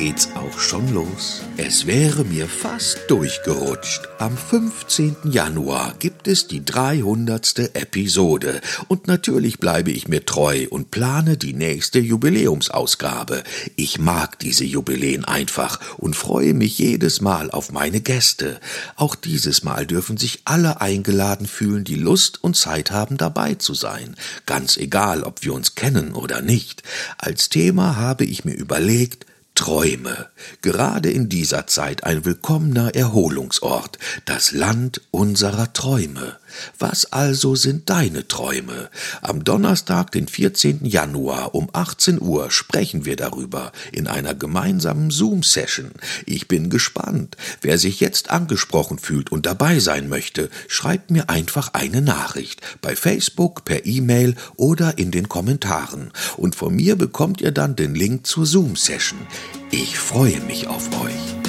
geht's auch schon los. Es wäre mir fast durchgerutscht. Am 15. Januar gibt es die 300. Episode und natürlich bleibe ich mir treu und plane die nächste Jubiläumsausgabe. Ich mag diese Jubiläen einfach und freue mich jedes Mal auf meine Gäste. Auch dieses Mal dürfen sich alle eingeladen fühlen, die Lust und Zeit haben, dabei zu sein. Ganz egal, ob wir uns kennen oder nicht. Als Thema habe ich mir überlegt, Träume. Gerade in dieser Zeit ein willkommener Erholungsort, das Land unserer Träume. Was also sind deine Träume? Am Donnerstag, den 14. Januar um 18 Uhr sprechen wir darüber in einer gemeinsamen Zoom-Session. Ich bin gespannt. Wer sich jetzt angesprochen fühlt und dabei sein möchte, schreibt mir einfach eine Nachricht bei Facebook, per E-Mail oder in den Kommentaren. Und von mir bekommt ihr dann den Link zur Zoom-Session. Ich freue mich auf euch.